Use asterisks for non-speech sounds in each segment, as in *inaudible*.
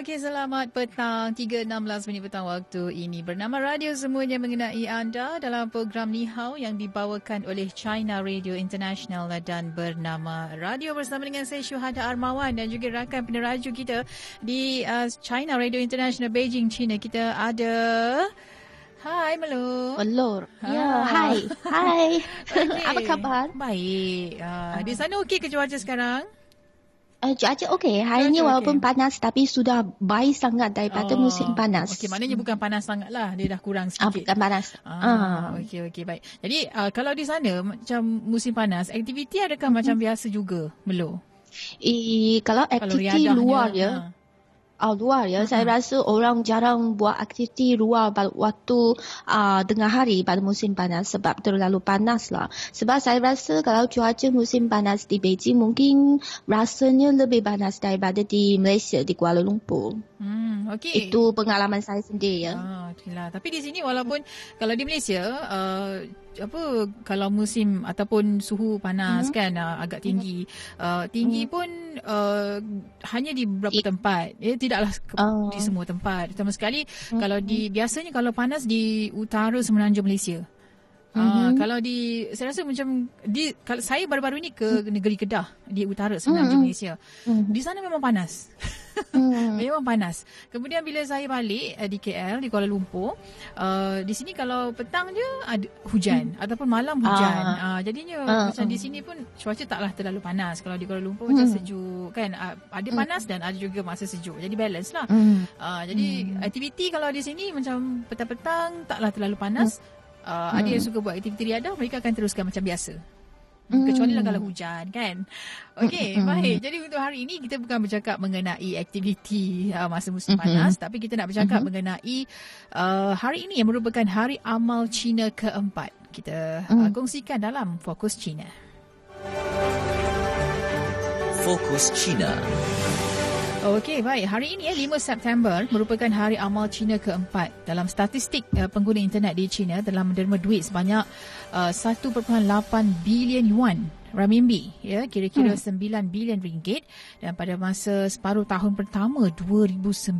Okey, selamat petang. 3.16 minit petang waktu ini. Bernama radio semuanya mengenai anda dalam program Ni Hao yang dibawakan oleh China Radio International dan bernama radio bersama dengan saya Syuhada Armawan dan juga rakan peneraju kita di uh, China Radio International Beijing, China. Kita ada... Hai Melo. Melur. Ya, hai. Hai. *laughs* Okay. Apa khabar? Baik. Uh, di sana okey ke cuaca sekarang? Uh, cuaca okey. Hari cuaca ini walaupun okay. panas tapi sudah baik sangat daripada oh. musim panas. Okey, maknanya bukan panas sangat lah. Dia dah kurang ah, sikit. Ah, bukan panas. Ah, ah. Okey, okey. Baik. Jadi uh, kalau di sana macam musim panas, aktiviti adakah mm-hmm. macam biasa juga, Melo? Eh, kalau aktiviti kalau luar ya. Ha uh, luar ya. Uh-huh. Saya rasa orang jarang buat aktiviti luar pada waktu uh, tengah hari pada musim panas sebab terlalu panas lah. Sebab saya rasa kalau cuaca musim panas di Beijing mungkin rasanya lebih panas daripada di Malaysia, di Kuala Lumpur. Hmm, okay. Itu pengalaman saya sendiri ya. Ah, itulah. Tapi di sini walaupun kalau di Malaysia uh, apa kalau musim ataupun suhu panas mm-hmm. kan uh, agak tinggi uh, tinggi mm-hmm. pun uh, hanya di beberapa It, tempat ya tidaklah ke, uh, di semua tempat sama sekali mm-hmm. kalau di biasanya kalau panas di utara semenanjung Malaysia Mm-hmm. Uh, kalau di saya rasa macam di kalau saya baru-baru ni ke negeri Kedah di utara semenanjung mm-hmm. Malaysia. Mm-hmm. Di sana memang panas. Mm. *laughs* memang panas. Kemudian bila saya balik uh, di KL di Kuala Lumpur, uh, di sini kalau petang je ada hujan mm. ataupun malam hujan. Uh. Uh, jadinya uh. macam di sini pun cuaca taklah terlalu panas. Kalau di Kuala Lumpur mm. macam sejuk kan. Uh, ada mm. panas dan ada juga masa sejuk. Jadi balance lah. Mm. Uh, jadi mm. aktiviti kalau di sini macam petang-petang taklah terlalu panas. Mm uh, hmm. ada yang suka buat aktiviti riadah mereka akan teruskan macam biasa hmm. kecuali lah kalau hujan kan okey hmm. baik jadi untuk hari ini kita bukan bercakap mengenai aktiviti uh, masa musim hmm. panas tapi kita nak bercakap hmm. mengenai uh, hari ini yang merupakan hari amal Cina keempat kita uh, hmm. uh, kongsikan dalam fokus Cina fokus Cina Okey, baik. Hari ini, ya, 5 September, merupakan Hari Amal Cina keempat. Dalam statistik uh, pengguna internet di China telah menerima duit sebanyak uh, 1.8 bilion yuan ramimbi, ya, kira-kira hmm. 9 bilion ringgit dan pada masa separuh tahun pertama 2019.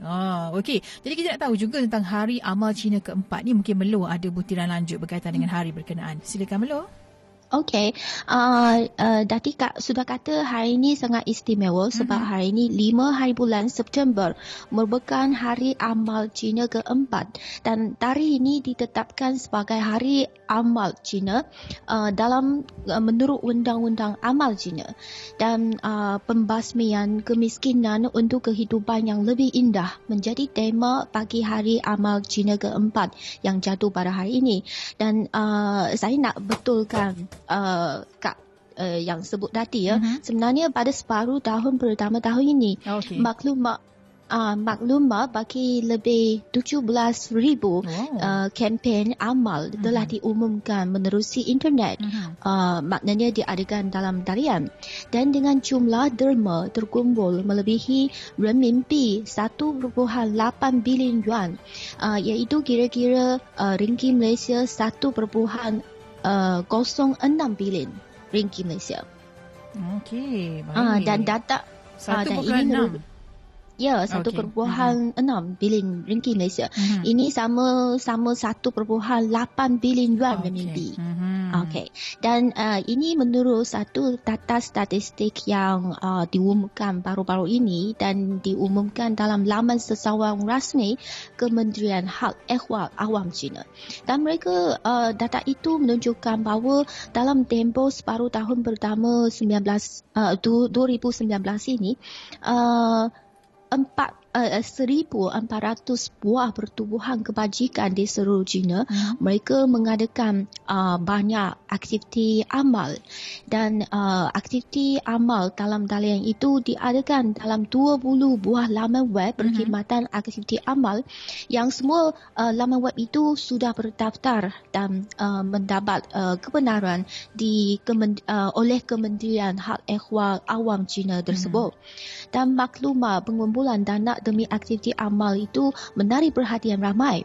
Ah, okey. Jadi kita nak tahu juga tentang Hari Amal Cina keempat ni mungkin Melo ada butiran lanjut berkaitan dengan hari berkenaan. Silakan Melo. Okay, uh, uh, Datik Kak sudah kata hari ini sangat istimewa sebab mm-hmm. hari ini 5 hari bulan September merupakan hari amal Cina keempat dan tarikh ini ditetapkan sebagai hari amal Cina uh, dalam uh, menurut undang-undang amal Cina dan uh, pembasmian kemiskinan untuk kehidupan yang lebih indah menjadi tema bagi hari amal Cina keempat yang jatuh pada hari ini dan uh, saya nak betulkan uh, kak uh, yang sebut tadi ya uh-huh. sebenarnya pada separuh tahun pertama tahun ini okay. maklumat Uh, maklumat bagi lebih 17,000 oh. uh, kempen amal uh-huh. telah diumumkan menerusi internet. Uh-huh. Uh, maknanya diadakan dalam talian. Dan dengan jumlah derma terkumpul melebihi renminbi 1.8 bilion yuan. Uh, iaitu kira-kira uh, ringgit Malaysia 1.8 uh, 06 bilion ringgit Malaysia. Okey, baik. Uh, dan data 1.6 uh, Ya, 1.6 okay. mm-hmm. bilion ringgit Malaysia. Mm-hmm. Ini sama sama 1.8 bilion yuan renminbi. Okay. Mm-hmm. Okey. Dan uh, ini menurut satu data statistik yang uh, diumumkan baru-baru ini dan diumumkan dalam laman sesawang rasmi Kementerian Hak Ehwal Awam China. Dan mereka uh, data itu menunjukkan bahawa dalam tempoh separuh tahun pertama 19 uh, 2019 ini uh, empat uh, 1,400 buah pertubuhan kebajikan di seluruh China. Hmm. Mereka mengadakan uh, banyak aktiviti amal dan uh, aktiviti amal dalam talian itu diadakan dalam 20 buah laman web hmm. perkhidmatan hmm. aktiviti amal yang semua uh, laman web itu sudah berdaftar dan uh, mendapat uh, kebenaran di uh, oleh Kementerian Hak Ehwal Awam China tersebut. Hmm. Dan maklumat pengumpulan dana demi aktiviti amal itu menarik perhatian ramai.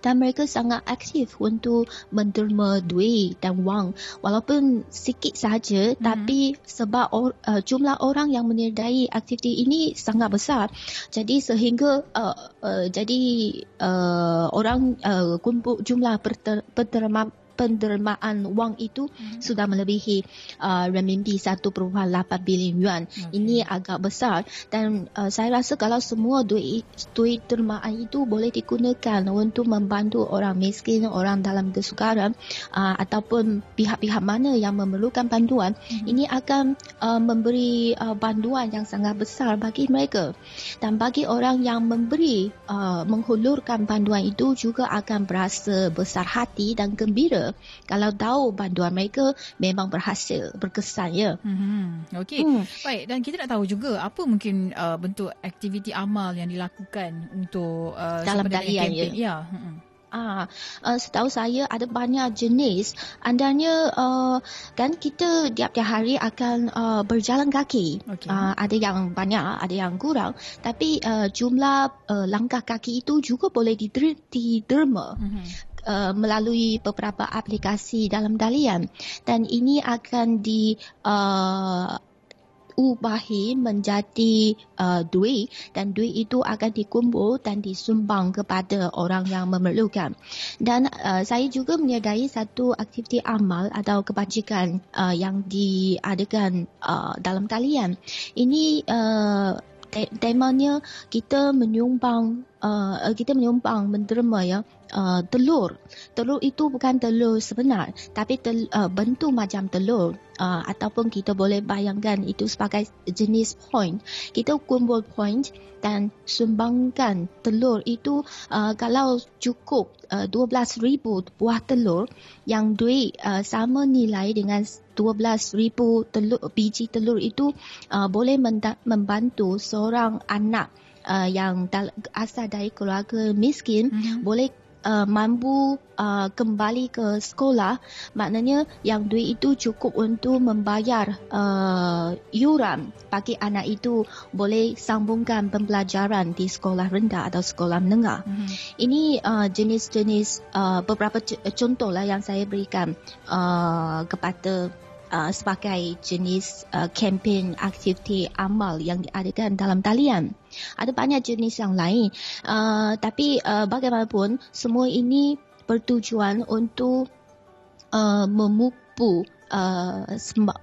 Dan mereka sangat aktif untuk menderma duit dan wang. Walaupun sikit saja mm-hmm. tapi sebab or, uh, jumlah orang yang menyertai aktiviti ini sangat besar. Jadi sehingga uh, uh, jadi uh, orang uh, kumpul jumlah perter, perterma, pendermaan wang itu hmm. sudah melebihi uh, renminbi 1.8 bilion yuan. Okay. Ini agak besar dan uh, saya rasa kalau semua duit duit dermaan itu boleh digunakan untuk membantu orang miskin, orang dalam kesukaran uh, ataupun pihak-pihak mana yang memerlukan bantuan, hmm. ini akan uh, memberi uh, bantuan yang sangat besar bagi mereka. Dan bagi orang yang memberi uh, menghulurkan bantuan itu juga akan berasa besar hati dan gembira kalau tahu bantuan mereka memang berhasil berkesan ya. Hmm. Okey. Hmm. Baik dan kita nak tahu juga apa mungkin uh, bentuk aktiviti amal yang dilakukan untuk uh, dalam talian ya. Ya. Hmm. Ah, uh, setahu saya ada banyak jenis. Andanya uh, kan kita tiap-tiap hari akan uh, berjalan kaki. Okay. Uh, ada yang banyak, ada yang kurang. Tapi uh, jumlah uh, langkah kaki itu juga boleh diderma. Mm-hmm uh, melalui beberapa aplikasi dalam talian dan ini akan di uh, ubahi menjadi uh, duit dan duit itu akan dikumpul dan disumbang kepada orang yang memerlukan. Dan uh, saya juga menyedai satu aktiviti amal atau kebajikan uh, yang diadakan uh, dalam talian. Ini uh, temanya kita menyumbang uh, kita menyumbang menderma ya uh, telur. Telur itu bukan telur sebenar tapi tel, uh, bentuk macam telur uh, ataupun kita boleh bayangkan itu sebagai jenis point. Kita kumpul point dan sumbangkan telur itu uh, kalau cukup uh, 12,000 buah telur yang duit uh, sama nilai dengan 12,000 telur, biji telur itu uh, boleh membantu seorang anak uh, yang asal dari keluarga miskin mm-hmm. boleh uh, mampu uh, kembali ke sekolah. Maknanya yang duit itu cukup untuk membayar uh, yuran bagi anak itu boleh sambungkan pembelajaran di sekolah rendah atau sekolah menengah. Mm-hmm. ini uh, jenis-jenis uh, beberapa contoh lah yang saya berikan uh, kepada Uh, sebagai jenis uh, kempen aktiviti amal yang diadakan dalam talian. Ada banyak jenis yang lain. Uh, tapi uh, bagaimanapun semua ini bertujuan untuk uh, memupu Uh,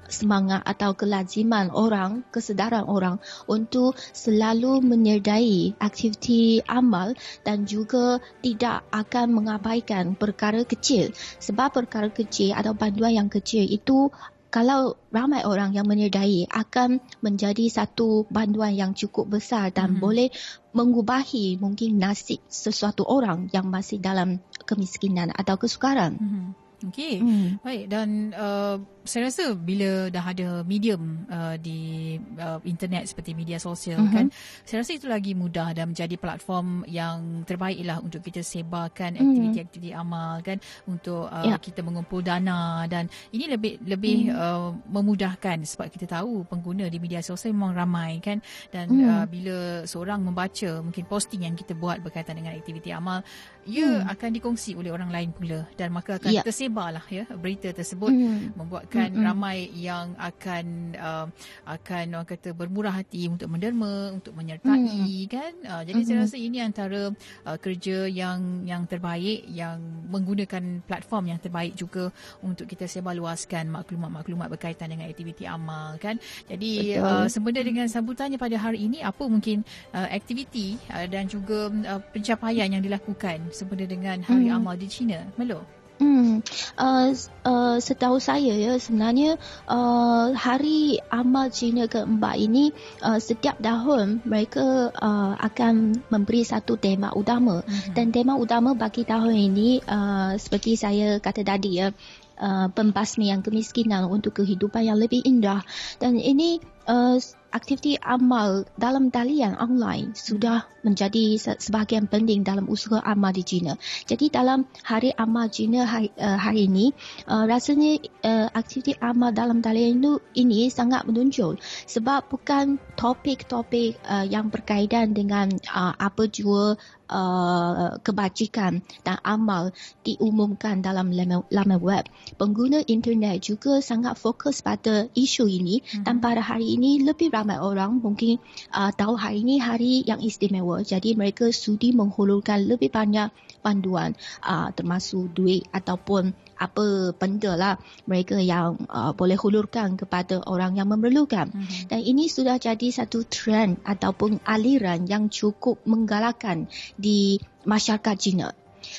semangat atau kelaziman orang, kesedaran orang untuk selalu menyertai aktiviti amal dan juga tidak akan mengabaikan perkara kecil. Sebab perkara kecil atau bantuan yang kecil itu kalau ramai orang yang menyedai akan menjadi satu bantuan yang cukup besar dan mm-hmm. boleh mengubahi mungkin nasib sesuatu orang yang masih dalam kemiskinan atau kesukaran. Mm-hmm. Okey. Hmm. Baik dan uh, saya rasa bila dah ada medium uh, di uh, internet seperti media sosial uh-huh. kan saya rasa itu lagi mudah dan menjadi platform yang terbaiklah untuk kita sebarkan uh-huh. aktiviti-aktiviti amal kan untuk uh, yeah. kita mengumpul dana dan ini lebih lebih uh-huh. uh, memudahkan sebab kita tahu pengguna di media sosial memang ramai kan dan uh-huh. uh, bila seorang membaca mungkin posting yang kita buat berkaitan dengan aktiviti amal ia uh-huh. akan dikongsi oleh orang lain pula dan maka akan yeah. tersebarlah ya berita tersebut uh-huh. membuatkan akan mm-hmm. ramai yang akan uh, akan orang kata bermurah hati untuk menderma untuk menyertai mm-hmm. kan uh, jadi mm-hmm. saya rasa ini antara uh, kerja yang yang terbaik yang menggunakan platform yang terbaik juga untuk kita sebarluaskan maklumat-maklumat berkaitan dengan aktiviti amal kan jadi uh, sempena dengan sambutannya pada hari ini apa mungkin uh, aktiviti uh, dan juga uh, pencapaian yang dilakukan sempena dengan hari mm-hmm. amal di China. Melo. Hmm, uh, uh, setahu saya ya sebenarnya uh, hari amal Cina keempat ini uh, setiap tahun mereka uh, akan memberi satu tema utama. Uh-huh. dan tema utama bagi tahun ini uh, seperti saya kata tadi ya uh, pembasmian kemiskinan untuk kehidupan yang lebih indah. Dan ini uh, aktiviti amal dalam talian online sudah menjadi sebahagian penting dalam usaha amal di China. Jadi dalam hari amal China hari, uh, hari ini, uh, rasanya uh, aktiviti amal dalam talian itu ini sangat menonjol sebab bukan topik-topik uh, yang berkaitan dengan uh, apa jua uh, kebajikan dan amal diumumkan dalam laman web. Pengguna internet juga sangat fokus pada isu ini mm-hmm. dan pada hari ini lebih ramai orang mungkin uh, tahu hari ini hari yang istimewa. Jadi mereka sudi menghulurkan lebih banyak panduan uh, termasuk duit ataupun apa benda lah mereka yang uh, boleh hulurkan kepada orang yang memerlukan. Mm-hmm. Dan ini sudah jadi satu trend ataupun aliran yang cukup menggalakkan di masyarakat Cina.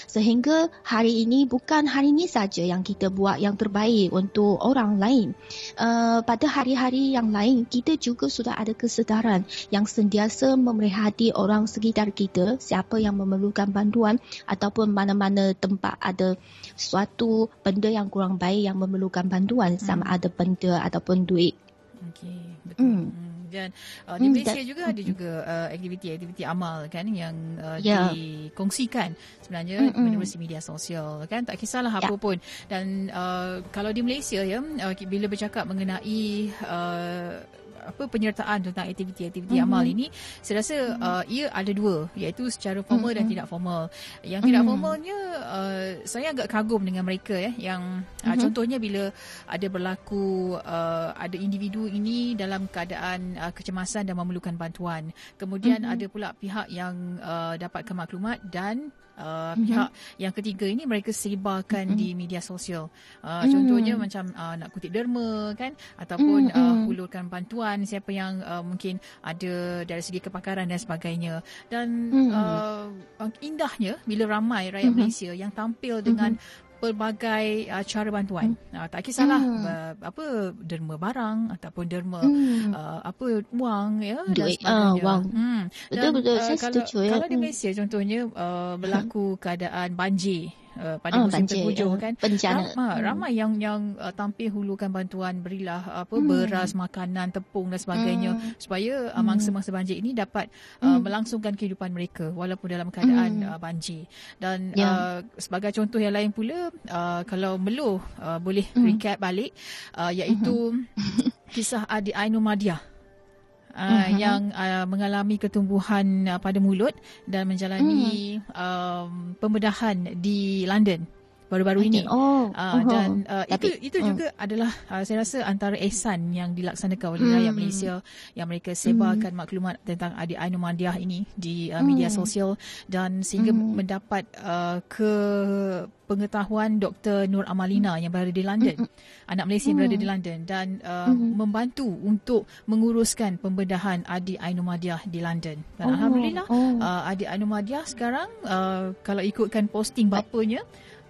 Sehingga hari ini bukan hari ini saja yang kita buat yang terbaik untuk orang lain. Uh, pada hari-hari yang lain, kita juga sudah ada kesedaran yang sentiasa memerhati orang sekitar kita, siapa yang memerlukan bantuan ataupun mana-mana tempat ada suatu benda yang kurang baik yang memerlukan bantuan sama hmm. ada benda ataupun duit. Okey, betul. Hmm. Hmm dan uh, di hmm, Malaysia juga ada juga uh, aktiviti-aktiviti amal kan yang uh, yeah. dikongsikan sebenarnya Mm-mm. menerusi media sosial kan tak kisahlah yeah. apa pun dan uh, kalau di Malaysia ya uh, bila bercakap mengenai uh, apa penyertaan tentang aktiviti-aktiviti mm-hmm. amal ini saya rasa mm-hmm. uh, ia ada dua iaitu secara formal mm-hmm. dan tidak formal yang tidak mm-hmm. formalnya uh, saya agak kagum dengan mereka ya yang mm-hmm. uh, contohnya bila ada berlaku uh, ada individu ini dalam keadaan uh, kecemasan dan memerlukan bantuan kemudian mm-hmm. ada pula pihak yang uh, dapatkan maklumat dan uh, mm-hmm. pihak yang ketiga ini mereka sebarkan mm-hmm. di media sosial. Uh, mm-hmm. Contohnya macam uh, nak kutip derma kan ataupun mm-hmm. uh, hulurkan bantuan siapa yang uh, mungkin ada dari segi kepakaran dan sebagainya. Dan mm-hmm. uh, indahnya bila ramai rakyat mm-hmm. Malaysia yang tampil dengan mm-hmm pelbagai uh, cara bantuan. Hmm. Uh, tak kisahlah hmm. uh, apa derma barang ataupun derma hmm. uh, apa wang ya Duit, dan sebagainya. Uh, wang. Hmm. Betul betul uh, saya kalau, setuju ya. Kalau di hmm. Malaysia contohnya uh, berlaku hmm. *laughs* keadaan banjir uh, pada oh, musim banjir, tenghujuh uh, kan bencana Ram, hmm. ramai yang yang uh, tampil hulukan bantuan berilah apa hmm. beras makanan tepung dan sebagainya hmm. supaya uh, mangsa-mangsa banjir ini dapat uh, hmm. melangsungkan kehidupan mereka walaupun dalam keadaan hmm. uh, banjir dan yeah. uh, sebagai contoh yang lain pula uh, kalau Melo uh, boleh hmm. recap balik uh, iaitu hmm. *laughs* kisah adik Ainul Madiah uh, yang uh, mengalami ketumbuhan uh, pada mulut dan menjalani mm. um, pembedahan di London baru-baru ini. Oh, uh, dan uh, Tapi, itu itu uh. juga adalah uh, saya rasa antara ehsan yang dilaksanakan oleh hmm. rakyat Malaysia yang mereka sebarkan hmm. maklumat tentang adik Ainul Madiah ini di uh, media hmm. sosial dan sehingga hmm. mendapat uh, ke pengetahuan Dr. Nur Amalina yang berada di London, mm-hmm. anak Malaysia yang berada di London dan uh, mm-hmm. membantu untuk menguruskan pembedahan adik Ainul Madiah di London. Dan oh. alhamdulillah oh. Uh, adik Ainul Madiah sekarang uh, kalau ikutkan posting bapanya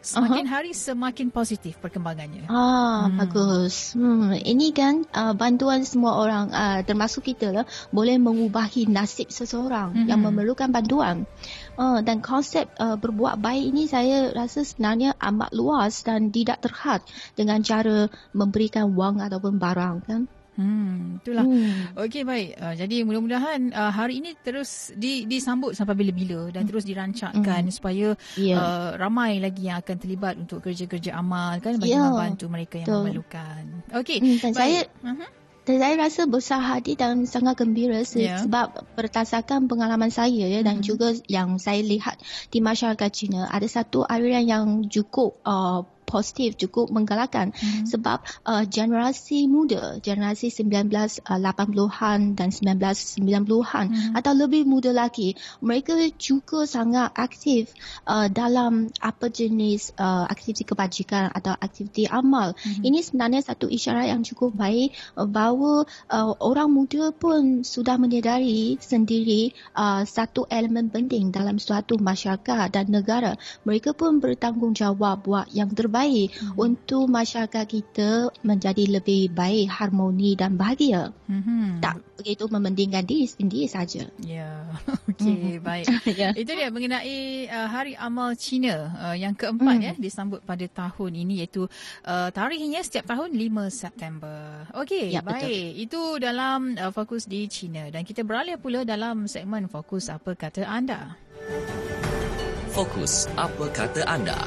Semakin uh-huh. hari semakin positif perkembangannya. Ah, hmm. bagus. Hmm, ini kan uh, bantuan semua orang uh, termasuk kita lah boleh mengubahi nasib seseorang hmm. yang memerlukan bantuan. Uh, dan konsep uh, berbuat baik ini saya rasa sebenarnya amat luas dan tidak terhad dengan cara memberikan wang ataupun barang kan. Hmm, itulah. Hmm. Okey baik. Uh, jadi mudah-mudahan uh, hari ini terus di, disambut sampai bila-bila dan hmm. terus dirancangkan hmm. supaya yeah. uh, ramai lagi yang akan terlibat untuk kerja-kerja amal kan bagi yeah. membantu mereka yang Betul. memerlukan. Okey. Hmm, dan baik. saya uh-huh. Dan saya rasa besar hati dan sangat gembira yeah. sebab berdasarkan pengalaman saya ya, dan mm-hmm. juga yang saya lihat di masyarakat Cina ada satu aliran yang cukup uh, positif cukup menggalakkan mm-hmm. sebab uh, generasi muda generasi 1980-an uh, dan 1990-an mm-hmm. atau lebih muda lagi mereka juga sangat aktif uh, dalam apa jenis uh, aktiviti kebajikan atau aktiviti amal mm-hmm. ini sebenarnya satu isyarat yang cukup baik uh, bahawa uh, orang muda pun sudah menyedari sendiri uh, satu elemen penting dalam suatu masyarakat dan negara mereka pun bertanggungjawab buat yang terbaik terbaik mm-hmm. untuk masyarakat kita menjadi lebih baik, harmoni dan bahagia. Mm-hmm. Tak begitu mementingkan diri sendiri saja. Ya, *laughs* okey, mm-hmm. baik. *laughs* yeah. Itu dia mengenai uh, Hari Amal Cina uh, yang keempat mm. ya disambut pada tahun ini iaitu uh, tarikhnya setiap tahun 5 September. Okey, ya, baik. Betul. Itu dalam uh, fokus di China dan kita beralih pula dalam segmen fokus apa kata anda. Fokus apa kata anda?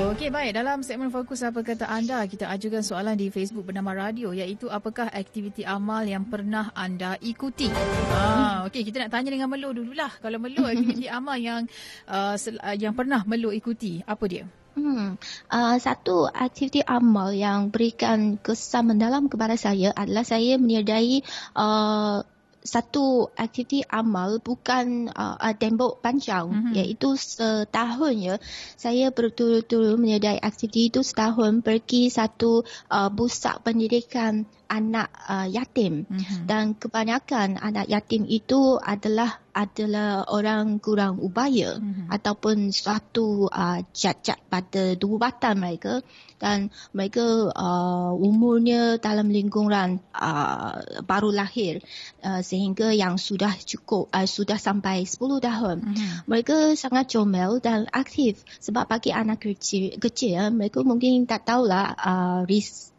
Okey baik dalam segmen fokus apa kata anda kita ajukan soalan di Facebook bernama radio iaitu apakah aktiviti amal yang pernah anda ikuti. Ah okey kita nak tanya dengan Melo dululah kalau Melo *laughs* aktiviti amal yang uh, yang pernah Melo ikuti apa dia? Hmm. Uh, satu aktiviti amal yang berikan kesan mendalam kepada saya adalah saya menyertai uh, satu aktiviti amal bukan uh, uh, tembok panjang. Mm-hmm. iaitu setahun ya. Saya berturut-turut menyertai aktiviti itu setahun. Pergi satu uh, pusat pendidikan anak uh, yatim mm-hmm. dan kebanyakan anak yatim itu adalah adalah orang kurang upaya mm-hmm. ataupun suatu uh, cat-cat pada tubuh badan mereka dan mereka uh, umurnya dalam lingkungan uh, baru lahir uh, sehingga yang sudah cukup uh, sudah sampai 10 tahun mm-hmm. mereka sangat comel dan aktif sebab bagi anak kecil kecil mereka mungkin tak tahulah uh, risk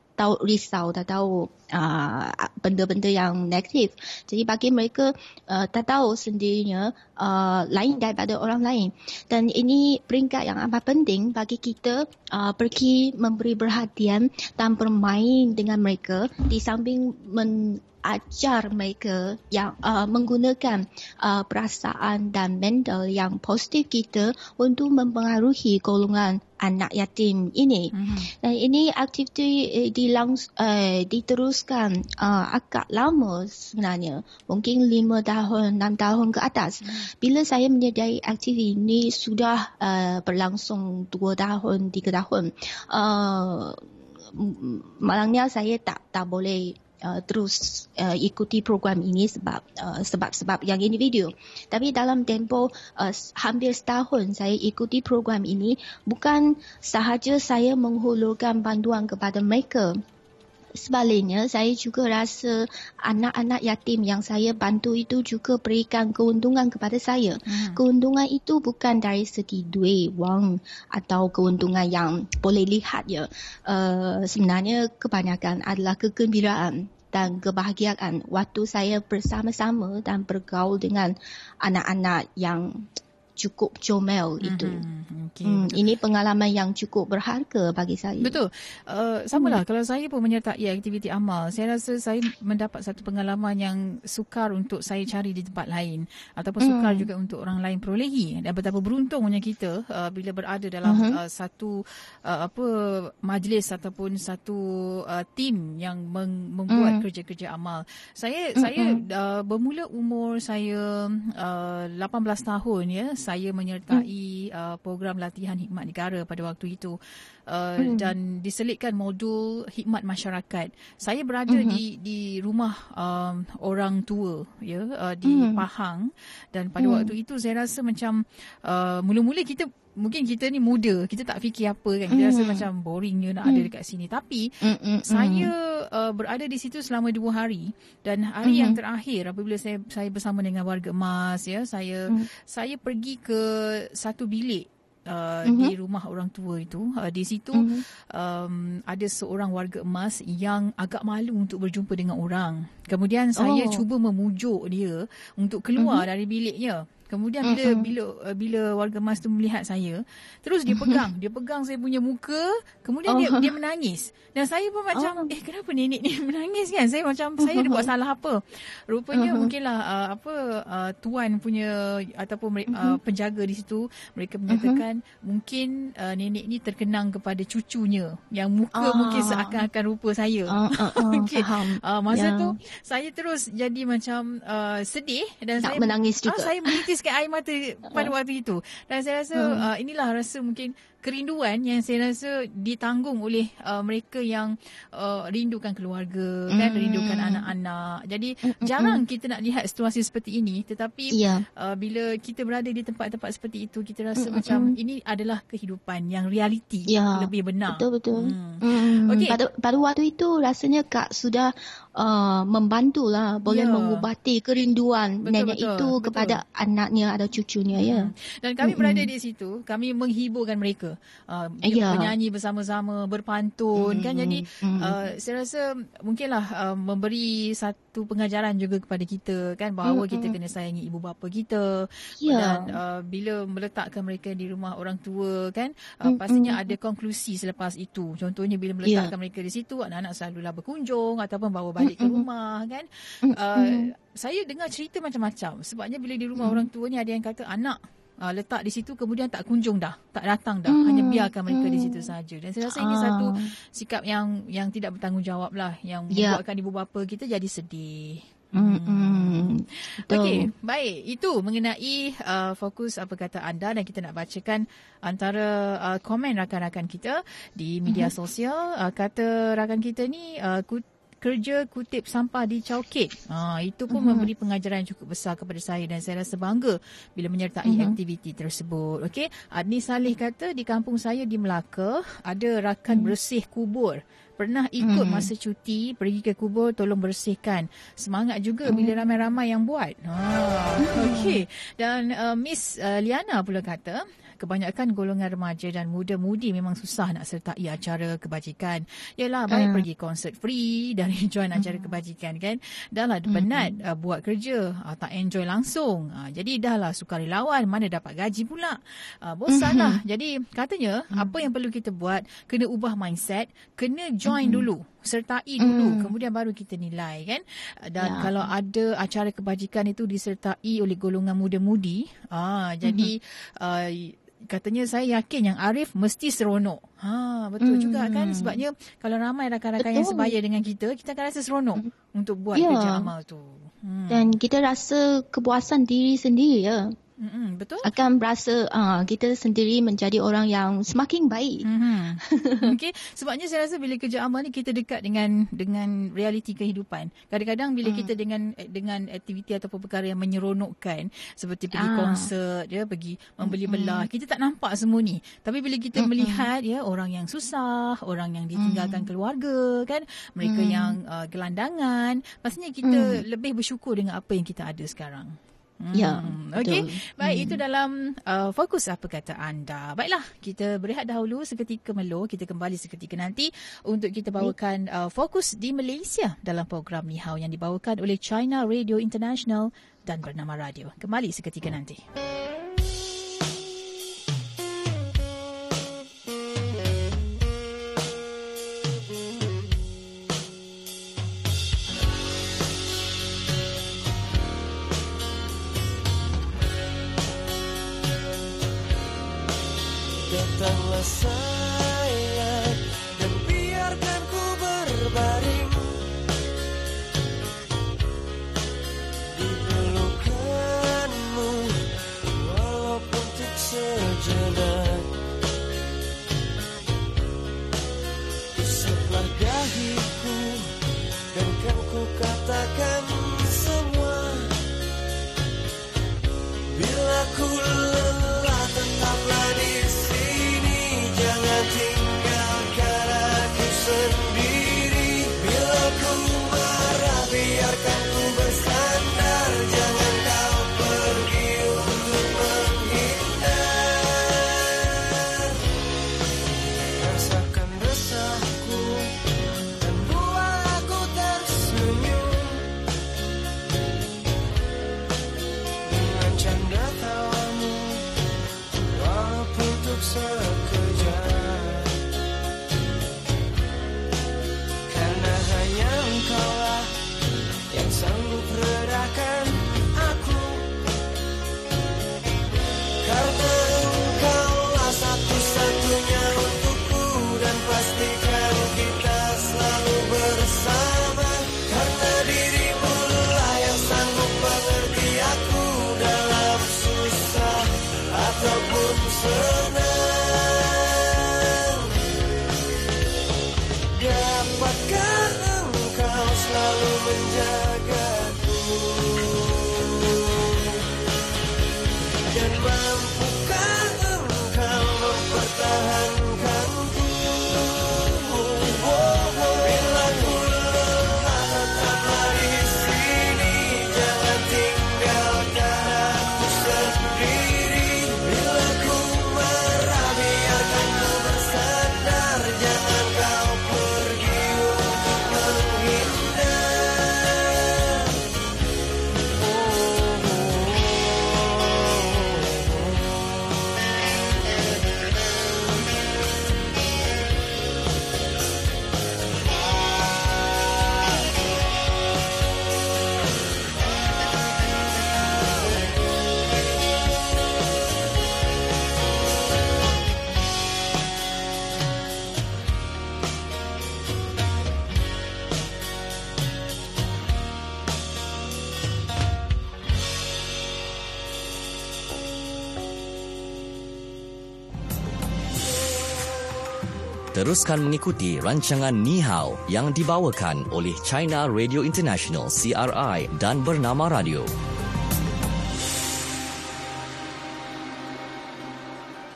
risau, tak tahu uh, benda-benda yang negatif. Jadi bagi mereka uh, tak tahu sendirinya uh, lain daripada orang lain. Dan ini peringkat yang amat penting bagi kita uh, pergi memberi perhatian dan bermain dengan mereka di samping men ajar mereka yang uh, menggunakan uh, perasaan dan mental yang positif kita untuk mempengaruhi golongan anak yatim ini. Mm-hmm. Dan ini aktiviti uh, dilangs, uh, diteruskan uh, agak lama sebenarnya. Mungkin lima tahun, enam tahun ke atas. Mm-hmm. Bila saya menyedai aktiviti ini sudah uh, berlangsung dua tahun, tiga tahun. Uh, malangnya saya tak tak boleh uh, terus uh, ikuti program ini sebab uh, sebab-sebab yang individu. Tapi dalam tempoh uh, hampir setahun saya ikuti program ini bukan sahaja saya menghulurkan bantuan kepada mereka Sebaliknya, saya juga rasa anak-anak yatim yang saya bantu itu juga berikan keuntungan kepada saya. Hmm. Keuntungan itu bukan dari segi duit, wang atau keuntungan yang boleh lihat ya. Uh, sebenarnya kebanyakan adalah kegembiraan dan kebahagiaan waktu saya bersama-sama dan bergaul dengan anak-anak yang cukup comel mm-hmm. itu. Okay, hmm, ini pengalaman yang cukup berharga bagi saya. Betul. Uh, samalah hmm. kalau saya pun menyertai aktiviti amal, saya rasa saya mendapat satu pengalaman yang sukar untuk saya cari di tempat lain ataupun sukar hmm. juga untuk orang lain perolehi. Dan betapa beruntungnya kita uh, bila berada dalam hmm. uh, satu uh, apa majlis ataupun satu uh, tim yang meng- membuat hmm. kerja-kerja amal. Saya hmm. saya uh, bermula umur saya uh, 18 tahun ya saya menyertai hmm. uh, program latihan hikmat negara pada waktu itu uh, hmm. dan diselitkan modul hikmat masyarakat. Saya berada hmm. di di rumah um, orang tua ya uh, di hmm. Pahang dan pada hmm. waktu itu saya rasa macam uh, mula-mula kita mungkin kita ni muda kita tak fikir apa kan kita mm. rasa macam boringnya nak mm. ada dekat sini tapi mm-hmm. saya uh, berada di situ selama dua hari dan hari mm-hmm. yang terakhir apabila saya saya bersama dengan warga emas ya saya mm. saya pergi ke satu bilik Uh, mm-hmm. di rumah orang tua itu uh, di situ mm-hmm. um, ada seorang warga emas yang agak malu untuk berjumpa dengan orang kemudian saya oh. cuba memujuk dia untuk keluar mm-hmm. dari biliknya Kemudian bila uh-huh. bila uh, bila warga emas tu melihat saya, terus dia pegang, dia pegang saya punya muka, kemudian uh-huh. dia dia menangis. Dan saya pun macam, uh-huh. eh kenapa nenek ni *laughs* menangis kan? Saya macam uh-huh. saya ada buat *laughs* salah apa? Rupanya uh-huh. mungkinlah uh, apa uh, tuan punya ataupun uh, penjaga di situ mereka menyatakan uh-huh. mungkin uh, nenek ni terkenang kepada cucunya yang muka uh-huh. mungkin seakan-akan rupa saya. Uh-huh. *laughs* mungkin uh, masa yeah. tu saya terus jadi macam uh, sedih dan tak saya menangis juga. Uh, saya menitis meneteskan air mata pada waktu itu. Dan saya rasa uh, inilah rasa mungkin kerinduan yang saya rasa ditanggung oleh uh, mereka yang uh, rindukan keluarga mm. kan rindukan anak-anak jadi mm. jarang kita nak lihat situasi seperti ini tetapi yeah. uh, bila kita berada di tempat-tempat seperti itu kita rasa mm. macam ini adalah kehidupan yang realiti yeah. lebih benar betul betul mm. mm. okey pada pada waktu itu rasanya kak sudah uh, membantulah boleh yeah. mengubati kerinduan betul, nenek betul, itu betul. kepada anaknya atau cucunya ya dan kami mm. berada di situ kami menghiburkan mereka uh, yeah. bernyanyi bersama-sama berpantun mm. kan jadi mm. uh, saya rasa mungkinlah uh, memberi satu pengajaran juga kepada kita kan bahawa mm. kita kena sayangi ibu bapa kita yeah. dan uh, bila meletakkan mereka di rumah orang tua kan uh, mm. pastinya ada konklusi selepas itu contohnya bila meletakkan yeah. mereka di situ anak-anak selalulah berkunjung ataupun bawa balik mm. ke rumah kan uh, saya dengar cerita macam-macam sebabnya bila di rumah mm. orang tua ni ada yang kata anak uh, letak di situ kemudian tak kunjung dah tak datang dah hmm. hanya biarkan mereka hmm. di situ saja dan saya rasa ini uh. satu sikap yang yang tidak bertanggungjawab lah yang yeah. membuatkan ibu bapa kita jadi sedih Hmm. Okey, baik. Itu mengenai uh, fokus apa kata anda dan kita nak bacakan antara uh, komen rakan-rakan kita di media hmm. sosial. Uh, kata rakan kita ni uh, kerja kutip sampah di Chowkit. Ha, itu pun uh-huh. memberi pengajaran cukup besar kepada saya dan saya rasa bangga bila menyertai uh-huh. aktiviti tersebut. Okey, Adni Salih kata di kampung saya di Melaka ada rakan uh-huh. bersih kubur. Pernah ikut uh-huh. masa cuti pergi ke kubur tolong bersihkan. Semangat juga uh-huh. bila ramai-ramai yang buat. Ha, okey. Dan uh, Miss uh, Liana pula kata kebanyakan golongan remaja dan muda-mudi memang susah nak sertai acara kebajikan. Yalah, baik uh. pergi konsert free *laughs* dari join acara uh. kebajikan kan. Dah lah penat uh, buat kerja, uh, tak enjoy langsung. Uh, jadi dah lah sukarelawan, mana dapat gaji pula. Uh, bosan lah. Uh-huh. Jadi katanya apa yang perlu kita buat, kena ubah mindset, kena join uh. dulu sertai dulu mm. kemudian baru kita nilai kan dan ya. kalau ada acara kebajikan itu disertai oleh golongan muda-mudi ah jadi mm-hmm. uh, katanya saya yakin yang Arif mesti seronok. Ha betul hmm. juga kan sebabnya kalau ramai rakan-rakan yang sebaya dengan kita, kita akan rasa seronok hmm. untuk buat ya. kerja amal tu. Hmm. Dan kita rasa kepuasan diri sendiri ya. Mm-hmm, betul. Akan berasa uh, kita sendiri menjadi orang yang semakin baik. Mm-hmm. *laughs* okay. Sebabnya saya rasa bila kerja amal ni kita dekat dengan dengan realiti kehidupan. Kadang-kadang bila mm. kita dengan dengan aktiviti ataupun perkara yang menyeronokkan seperti pergi ah. konsert, ya, pergi membeli mm-hmm. belah, kita tak nampak semua ni. Tapi bila kita mm-hmm. melihat ya orang yang susah, orang yang ditinggalkan mm-hmm. keluarga kan, mereka mm-hmm. yang uh, gelandangan, pastinya kita mm. lebih bersyukur dengan apa yang kita ada sekarang. Ya, hmm, Okey. Baik, hmm. itu dalam uh, fokus apa kata anda. Baiklah, kita berehat dahulu seketika melo. Kita kembali seketika nanti untuk kita bawakan uh, fokus di Malaysia dalam program Nihau yang dibawakan oleh China Radio International dan bernama radio. Kembali seketika nanti. sayang dan biarkan ku berbaring. Di pelukanmu walaupun untuk sejenak. Usaplah dahiku dan kan ku katakan semua. Bila ku lelah Teruskan mengikuti rancangan Ni Hao yang dibawakan oleh China Radio International CRI dan Bernama Radio.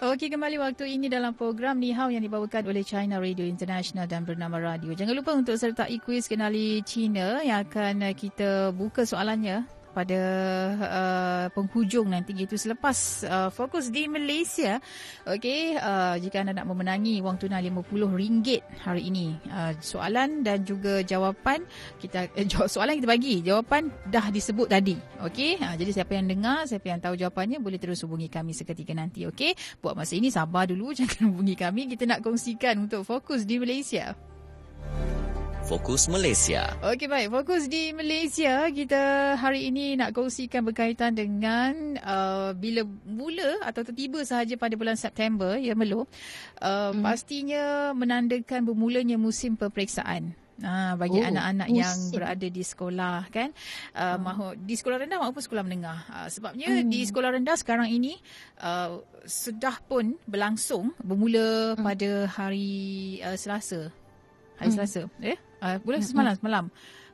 Okey, kembali waktu ini dalam program Ni Hao yang dibawakan oleh China Radio International dan Bernama Radio. Jangan lupa untuk sertai kuis kenali China yang akan kita buka soalannya pada uh, penghujung nanti iaitu selepas uh, fokus di Malaysia. Okey, uh, jika anda nak memenangi wang tunai RM50 hari ini. Uh, soalan dan juga jawapan kita *laughs* eh, soalan kita bagi, jawapan dah disebut tadi. Okey, uh, jadi siapa yang dengar, siapa yang tahu jawapannya boleh terus hubungi kami seketika nanti. Okey, buat masa ini sabar dulu *laughs* jangan hubungi kami. Kita nak kongsikan untuk fokus di Malaysia. Fokus Malaysia. Okey baik, fokus di Malaysia kita hari ini nak kongsikan berkaitan dengan uh, bila mula atau tiba sahaja pada bulan September ya Melo. Uh, hmm. pastinya menandakan bermulanya musim peperiksaan. Ha, bagi oh, anak-anak musim. yang berada di sekolah kan uh, hmm. mahu di sekolah rendah maupun sekolah menengah uh, sebabnya hmm. di sekolah rendah sekarang ini uh, sudah pun berlangsung bermula hmm. pada hari uh, Selasa hari hmm. Selasa eh uh, bulan hmm. semalam semalam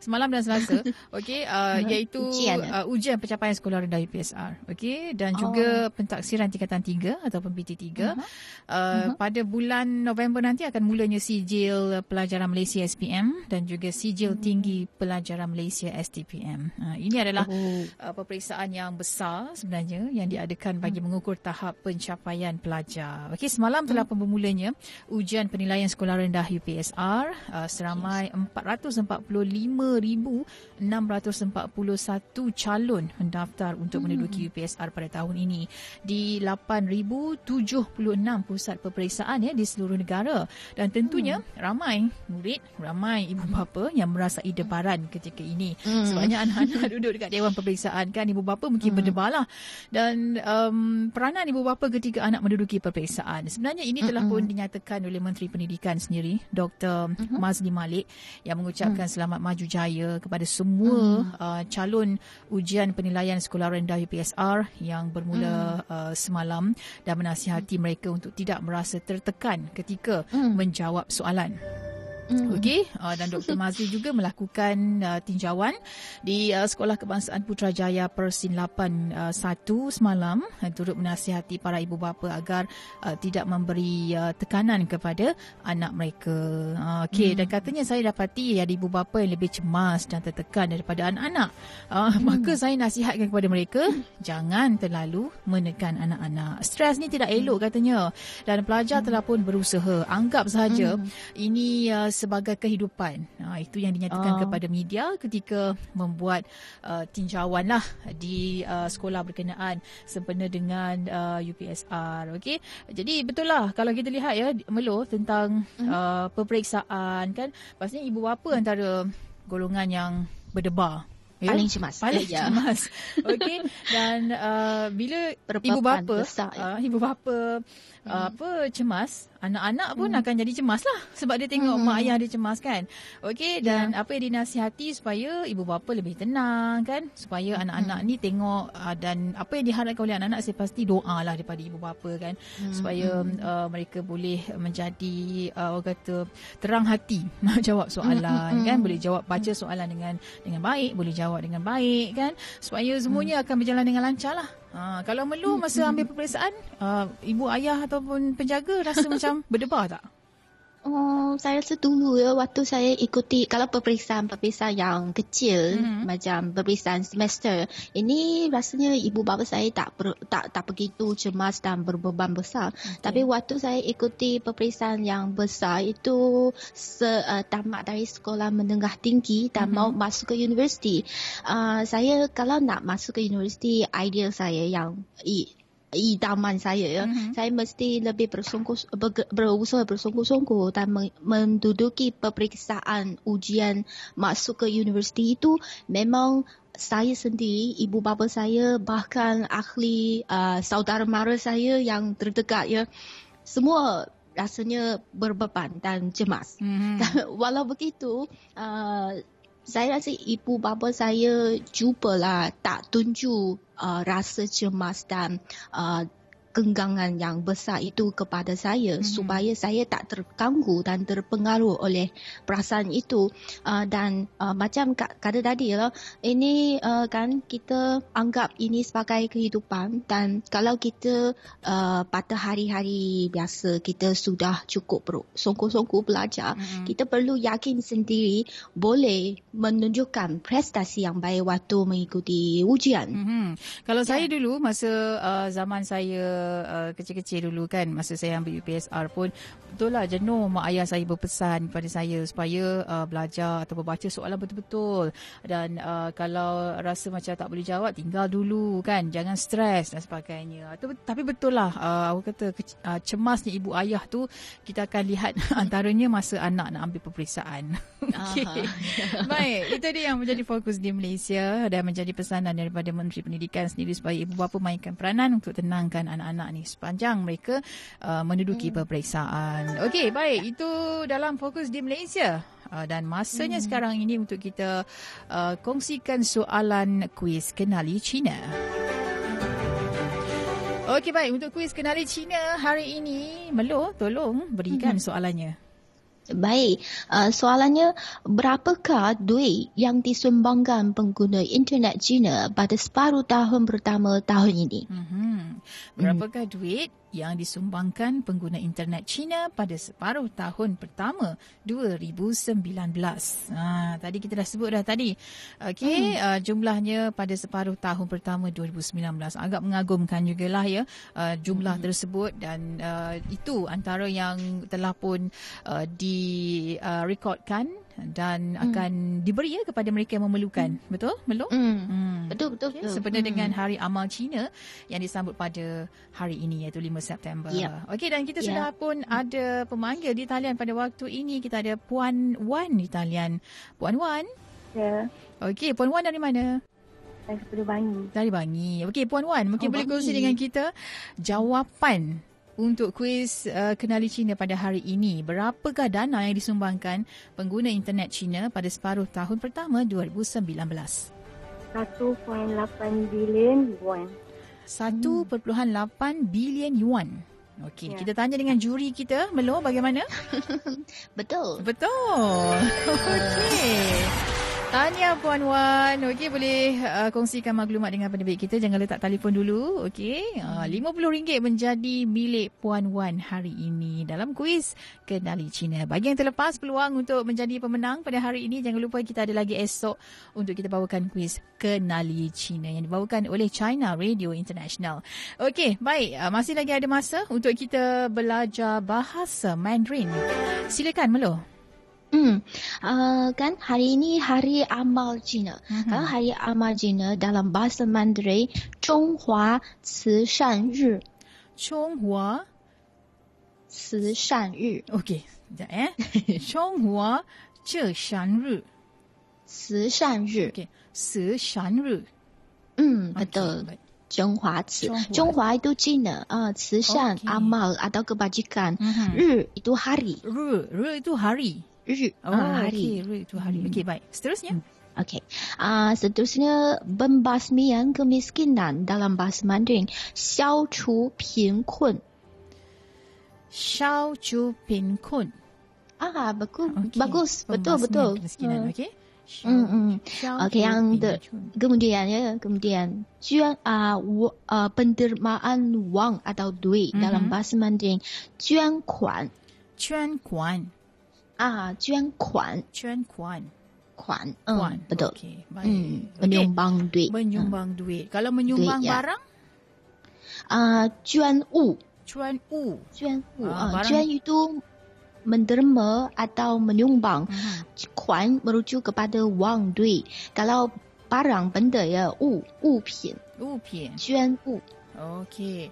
semalam dan Selasa *laughs* okey uh, iaitu ujian, uh, ujian pencapaian sekolah rendah UPSR okey dan juga oh. pentaksiran tingkatan 3 ataupun PT3 uh-huh. Uh, uh-huh. pada bulan November nanti akan mulanya sijil pelajaran Malaysia SPM dan juga sijil uh-huh. tinggi pelajaran Malaysia STPM uh, ini adalah oh. uh, peperiksaan yang besar sebenarnya yang diadakan bagi uh-huh. mengukur tahap pencapaian pelajar okey semalam telah uh-huh. bermulanya ujian penilaian sekolah rendah UPSR uh, seramai 445 5,641 calon mendaftar untuk hmm. menduduki UPSR pada tahun ini di 8,076 pusat peperiksaan ya di seluruh negara dan tentunya hmm. ramai murid, ramai ibu bapa yang merasai debaran ketika ini. Hmm. Sebabnya *laughs* anak-anak duduk dekat dewan peperiksaan kan ibu bapa mungkin hmm. berdebarlah dan um, peranan ibu bapa ketika anak menduduki peperiksaan. Sebenarnya ini telah hmm. pun dinyatakan oleh Menteri Pendidikan sendiri Dr. Hmm. Mazli Malik yang mengucapkan hmm. selamat maju jaya kepada semua hmm. uh, calon ujian penilaian sekolah rendah UPSR yang bermula hmm. uh, semalam dan menasihati mereka untuk tidak merasa tertekan ketika hmm. menjawab soalan. Mm. Okey, uh, dan Dr. *laughs* Mazli juga melakukan uh, tinjauan di uh, Sekolah Kebangsaan Putrajaya Persin 8 uh, 1 semalam uh, turut menasihati para ibu bapa agar uh, tidak memberi uh, tekanan kepada anak mereka. Uh, Okey, mm. dan katanya saya dapati ada ibu bapa yang lebih cemas dan tertekan daripada anak-anak. Uh, mm. Maka saya nasihatkan kepada mereka mm. jangan terlalu menekan anak-anak. Stres ni tidak elok mm. katanya dan pelajar mm. telah pun berusaha. Anggap saja mm. ini uh, sebagai kehidupan. Ha, itu yang dinyatakan uh. kepada media ketika membuat uh, tinjauan lah di uh, sekolah berkenaan sempena dengan uh, UPSR. Okay? Jadi betul lah kalau kita lihat ya Melo tentang uh-huh. uh, peperiksaan kan pastinya ibu bapa antara golongan yang berdebar Ya? Paling cemas. Paling ya. cemas. *laughs* Okey. Dan uh, bila Perpapan ibu bapa, besar, ya. uh, ibu bapa hmm. uh, apa cemas, anak-anak pun hmm. akan jadi cemas lah sebab dia tengok hmm. mak ayah dia cemas kan. Okey dan yeah. apa yang dinasihati supaya ibu bapa lebih tenang kan supaya hmm. anak-anak ni tengok uh, dan apa yang diharapkan oleh anak-anak saya pasti doa lah daripada ibu bapa kan hmm. supaya uh, mereka boleh menjadi uh, orang kata terang hati *laughs* nak jawab soalan hmm. kan boleh jawab baca soalan dengan dengan baik boleh jawab dengan baik kan supaya semuanya hmm. akan berjalan dengan lancar lah. Ha, kalau melu masa ambil peperiksaan, uh, ibu ayah ataupun penjaga rasa *laughs* macam berdebar tak? Oh, saya rasa dulu ya waktu saya ikuti kalau peperiksaan-peperiksaan yang kecil mm-hmm. macam peperiksaan semester ini rasanya ibu bapa saya tak ber, tak tak begitu cemas dan berbeban besar. Okay. Tapi waktu saya ikuti peperiksaan yang besar itu se, uh, tamat dari sekolah menengah tinggi dan mm-hmm. mau masuk ke universiti. Uh, saya kalau nak masuk ke universiti ideal saya yang idaman saya ya. Mm-hmm. Saya mesti lebih bersungguh ber, berusaha bersungguh-sungguh dan menduduki peperiksaan ujian masuk ke universiti itu memang saya sendiri, ibu bapa saya, bahkan ahli uh, saudara mara saya yang terdekat ya, semua rasanya berbeban dan cemas. Mm-hmm. *laughs* Walau begitu, uh, saya rasa ibu bapa saya cubalah tak tunjuk uh, rasa cemas dan uh, genggangan yang besar itu kepada saya mm-hmm. supaya saya tak terganggu dan terpengaruh oleh perasaan itu uh, dan uh, macam kata tadi lah ini uh, kan kita anggap ini sebagai kehidupan dan kalau kita uh, pada hari-hari biasa kita sudah cukup songkok-songkok belajar mm-hmm. kita perlu yakin sendiri boleh menunjukkan prestasi yang baik waktu mengikuti ujian mm-hmm. kalau yeah. saya dulu masa uh, zaman saya uh, kecil-kecil dulu kan. Masa saya ambil UPSR pun betul lah jenuh mak ayah saya berpesan kepada saya supaya uh, belajar atau baca soalan betul-betul. Dan uh, kalau rasa macam tak boleh jawab tinggal dulu kan. Jangan stres dan sebagainya. Tapi betul lah uh, aku kata uh, cemasnya ibu ayah tu kita akan lihat *laughs* antaranya masa anak nak ambil peperiksaan. *laughs* Okay. baik itu dia yang menjadi fokus di Malaysia dan menjadi pesanan daripada Menteri Pendidikan sendiri supaya ibu bapa mainkan peranan untuk tenangkan anak anak-anak ni sepanjang mereka uh, menduduki hmm. peperiksaan. Okey, baik. Itu dalam fokus di Malaysia. Uh, dan masanya hmm. sekarang ini untuk kita uh, kongsikan soalan kuis kenali China. Okey, baik. Untuk kuis kenali China hari ini, Melo, tolong berikan hmm. soalannya. Baik, uh, soalannya berapakah duit yang disumbangkan pengguna internet China pada separuh tahun pertama tahun ini? Mm-hmm. Berapakah mm. duit yang disumbangkan pengguna internet China pada separuh tahun pertama 2019. Ha, tadi kita dah sebut dah tadi. Okey, hmm. uh, jumlahnya pada separuh tahun pertama 2019. Agak mengagumkan jugalah ya uh, jumlah hmm. tersebut dan uh, itu antara yang telah pun uh, direkodkan uh, dan hmm. akan diberi ya kepada mereka yang memerlukan. Hmm. Betul? Melo? Hmm. Hmm. Betul, betul. Okay. Sebenarnya hmm. dengan Hari Amal Cina yang disambut pada hari ini iaitu 5 September. Yep. Okey dan kita yep. sudah pun ada pemanggil di talian pada waktu ini. Kita ada Puan Wan di talian. Puan Wan? Ya. Okey, Puan Wan dari mana? Dari Bangi. Dari Bangi. Okey, Puan Wan, mungkin oh, boleh kongsi dengan kita jawapan untuk kuis uh, kenali China pada hari ini. Berapakah dana yang disumbangkan pengguna internet China pada separuh tahun pertama 2019? 1.8 bilion yuan. 1.8 bilion yuan. Okey, ya. kita tanya dengan juri kita, Melo, bagaimana? *laughs* Betul. Betul. *laughs* Okey. Tanya Puan Wan. Okey, boleh uh, kongsikan maklumat dengan pendebit kita. Jangan letak telefon dulu. Okey. Uh, RM50 menjadi milik Puan Wan hari ini dalam kuis Kenali Cina. Bagi yang terlepas peluang untuk menjadi pemenang pada hari ini, jangan lupa kita ada lagi esok untuk kita bawakan kuis Kenali Cina yang dibawakan oleh China Radio International. Okey, baik. Uh, masih lagi ada masa untuk kita belajar bahasa Mandarin. Silakan, Melo. Hmm, uh, kan hari ini hari amal Cina. Mm-hmm. Kalau hari amal Cina dalam bahasa Mandarin, Chonghua Ci Shan Ri. Chonghua Ci Shan Ri. Okey, sekejap eh. *laughs* Chonghua Ci Shan Ri. Ci Shan Ri. Okey, Ci Shan Ri. Hmm, betul. Okay, Chonghua Ci. Chonghua itu Cina. Ah, uh, Ci Shan okay. amal atau kebajikan. Mm-hmm. Ri itu hari. Ri, Ri itu hari. 日 oh, uh, hari. Okay, itu hari. Okey, baik. Seterusnya. Hmm. Okey. Uh, seterusnya pembasmian kemiskinan dalam bahasa Mandarin. 消除贫困.消除贫困. Ah, bagus. Okay. Bagus. Betul, betul. Kemiskinan, hmm. okey. Hmm, hmm. Okey, yang de, kemudian ya, kemudian juan ah uh, uh, penerimaan wang atau duit mm-hmm. dalam bahasa Mandarin, juan kuan. Juan kuan. 啊，捐款，捐款，款，嗯，betul. Okay, Hmm, menyumbang duit. Menyumbang duit. Kalau menyumbang duit, barang? Ah, uh, 捐物。捐物。捐物啊，捐 itu menderma atau menyumbang. Hmm. Kuan merujuk kepada wang duit. Kalau barang benda ya, 物物品。物品。捐物。Okay.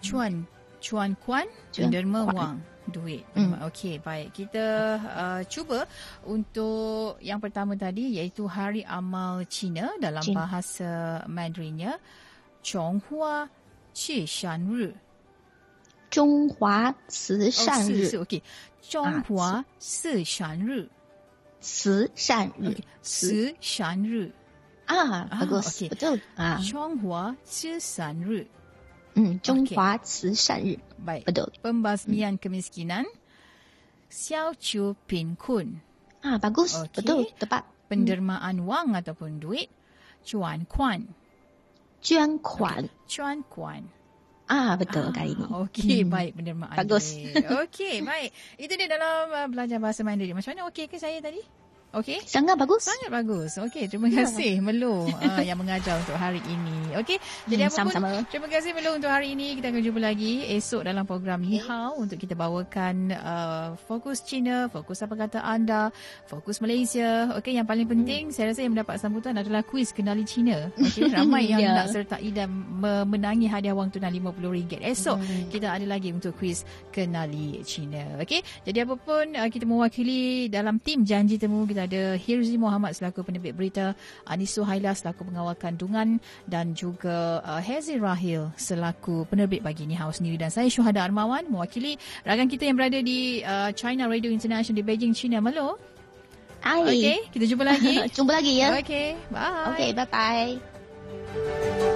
Cuan, cuan kuan, menderma wang Duit. Hmm. Okey, baik. Kita uh, cuba untuk yang pertama tadi iaitu Hari Amal Cina dalam Cina. bahasa Mandarinnya Chonghua Qi Shan Ri. Zhonghua Si Shan Ri. Oh, Okey. Zhonghua Si Shan Ri. Si Shan Ri. Si Shan Ri. Ah, bagus. Okay. Betul. Ah. Chonghua Qi Shan Hmm, Zhonghua Cishan Ri. Baik. Betul. Pembasmian kemiskinan. Xiao Chu Pin Kun. Ah, bagus. Okey. Betul. Tepat. Pendermaan wang ataupun duit. Cuan Kuan. Juan Kuan. Cuan Kuan. Ah, betul kali ini. Okey, baik pendermaan Bagus. Okey, baik. Itu dia dalam uh, belajar bahasa Mandarin. Macam mana okey ke saya tadi? Okey? Sangat bagus. Sangat bagus. Okey, terima kasih Melo uh, yang mengajar untuk hari ini. Okey. Jadi Hmm, apa pun sama-sama. terima kasih Melo untuk hari ini. Kita akan jumpa lagi esok dalam program Ni Hao untuk kita bawakan uh, fokus China, fokus apa kata anda, fokus Malaysia. Okey, yang paling penting saya rasa yang mendapat sambutan adalah kuis kenali China. Okey, *laughs* ramai yang Ya. nak sertai dan memenangi hadiah wang tunai RM50. Esok kita ada lagi untuk kuis kenali China. Okey. Jadi apa pun uh, kita mewakili dalam tim janji temu kita ada Hirzi Muhammad selaku penerbit berita, Anis Suhaila selaku pengawal kandungan dan juga uh, Hazi Rahil selaku penerbit bagi Ni Hao sendiri dan saya Syuhada Armawan mewakili rakan kita yang berada di uh, China Radio International di Beijing, China. Melo. Hai. Okey, kita jumpa lagi. *laughs* Jumpa lagi ya. Okey, bye. Okey, bye-bye.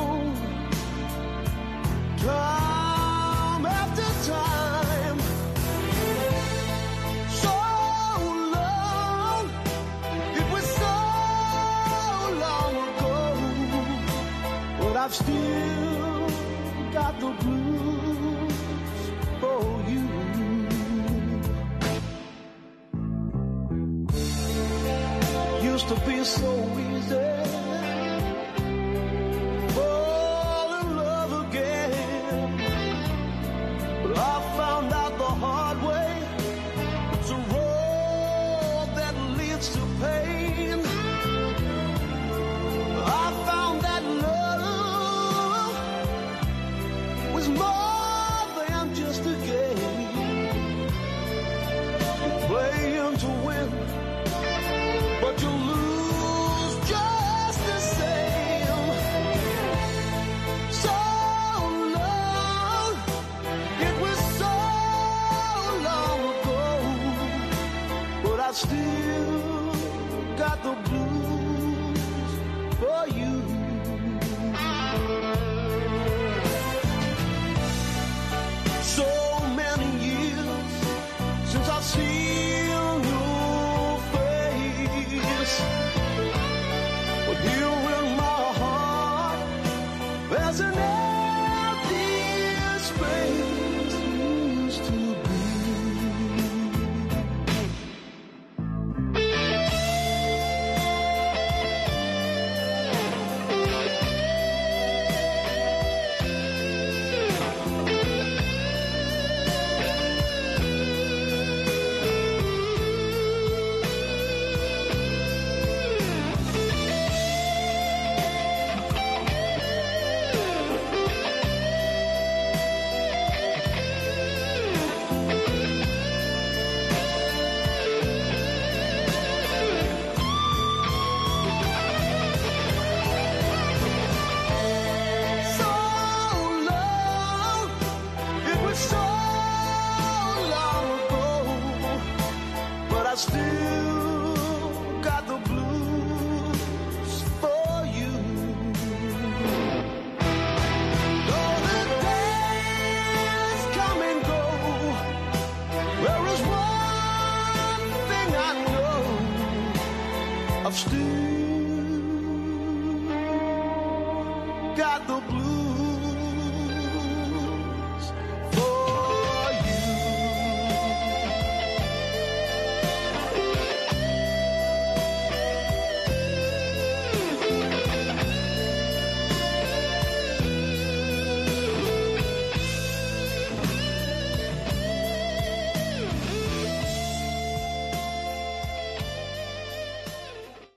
still